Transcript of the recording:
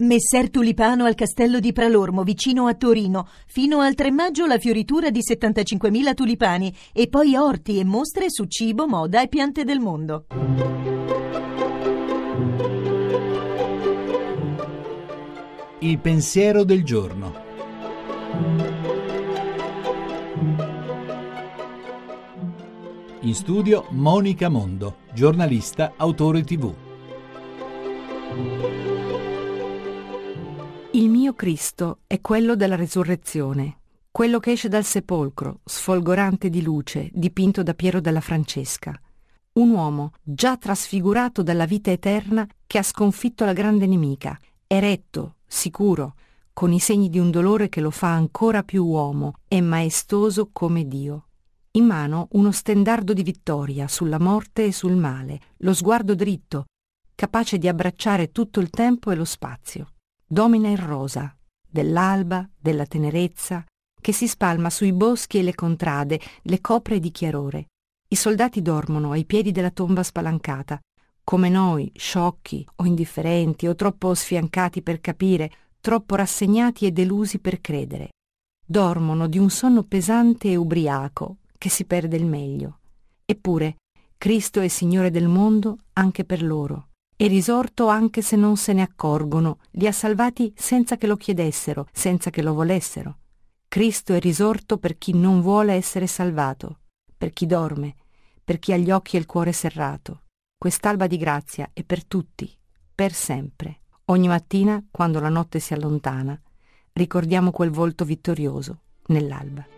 Messer Tulipano al castello di Pralormo, vicino a Torino. Fino al 3 maggio la fioritura di 75.000 tulipani e poi orti e mostre su cibo, moda e piante del mondo. Il pensiero del giorno. In studio Monica Mondo, giornalista, autore tv. Il mio Cristo è quello della resurrezione, quello che esce dal sepolcro, sfolgorante di luce, dipinto da Piero della Francesca. Un uomo già trasfigurato dalla vita eterna che ha sconfitto la grande nemica, eretto, sicuro, con i segni di un dolore che lo fa ancora più uomo e maestoso come Dio. In mano uno stendardo di vittoria sulla morte e sul male, lo sguardo dritto, capace di abbracciare tutto il tempo e lo spazio domina il rosa, dell'alba, della tenerezza, che si spalma sui boschi e le contrade, le copre di chiarore. I soldati dormono ai piedi della tomba spalancata, come noi, sciocchi o indifferenti o troppo sfiancati per capire, troppo rassegnati e delusi per credere. Dormono di un sonno pesante e ubriaco, che si perde il meglio. Eppure, Cristo è Signore del mondo anche per loro è risorto anche se non se ne accorgono, li ha salvati senza che lo chiedessero, senza che lo volessero. Cristo è risorto per chi non vuole essere salvato, per chi dorme, per chi ha gli occhi e il cuore serrato. Quest'alba di grazia è per tutti, per sempre. Ogni mattina, quando la notte si allontana, ricordiamo quel volto vittorioso nell'alba.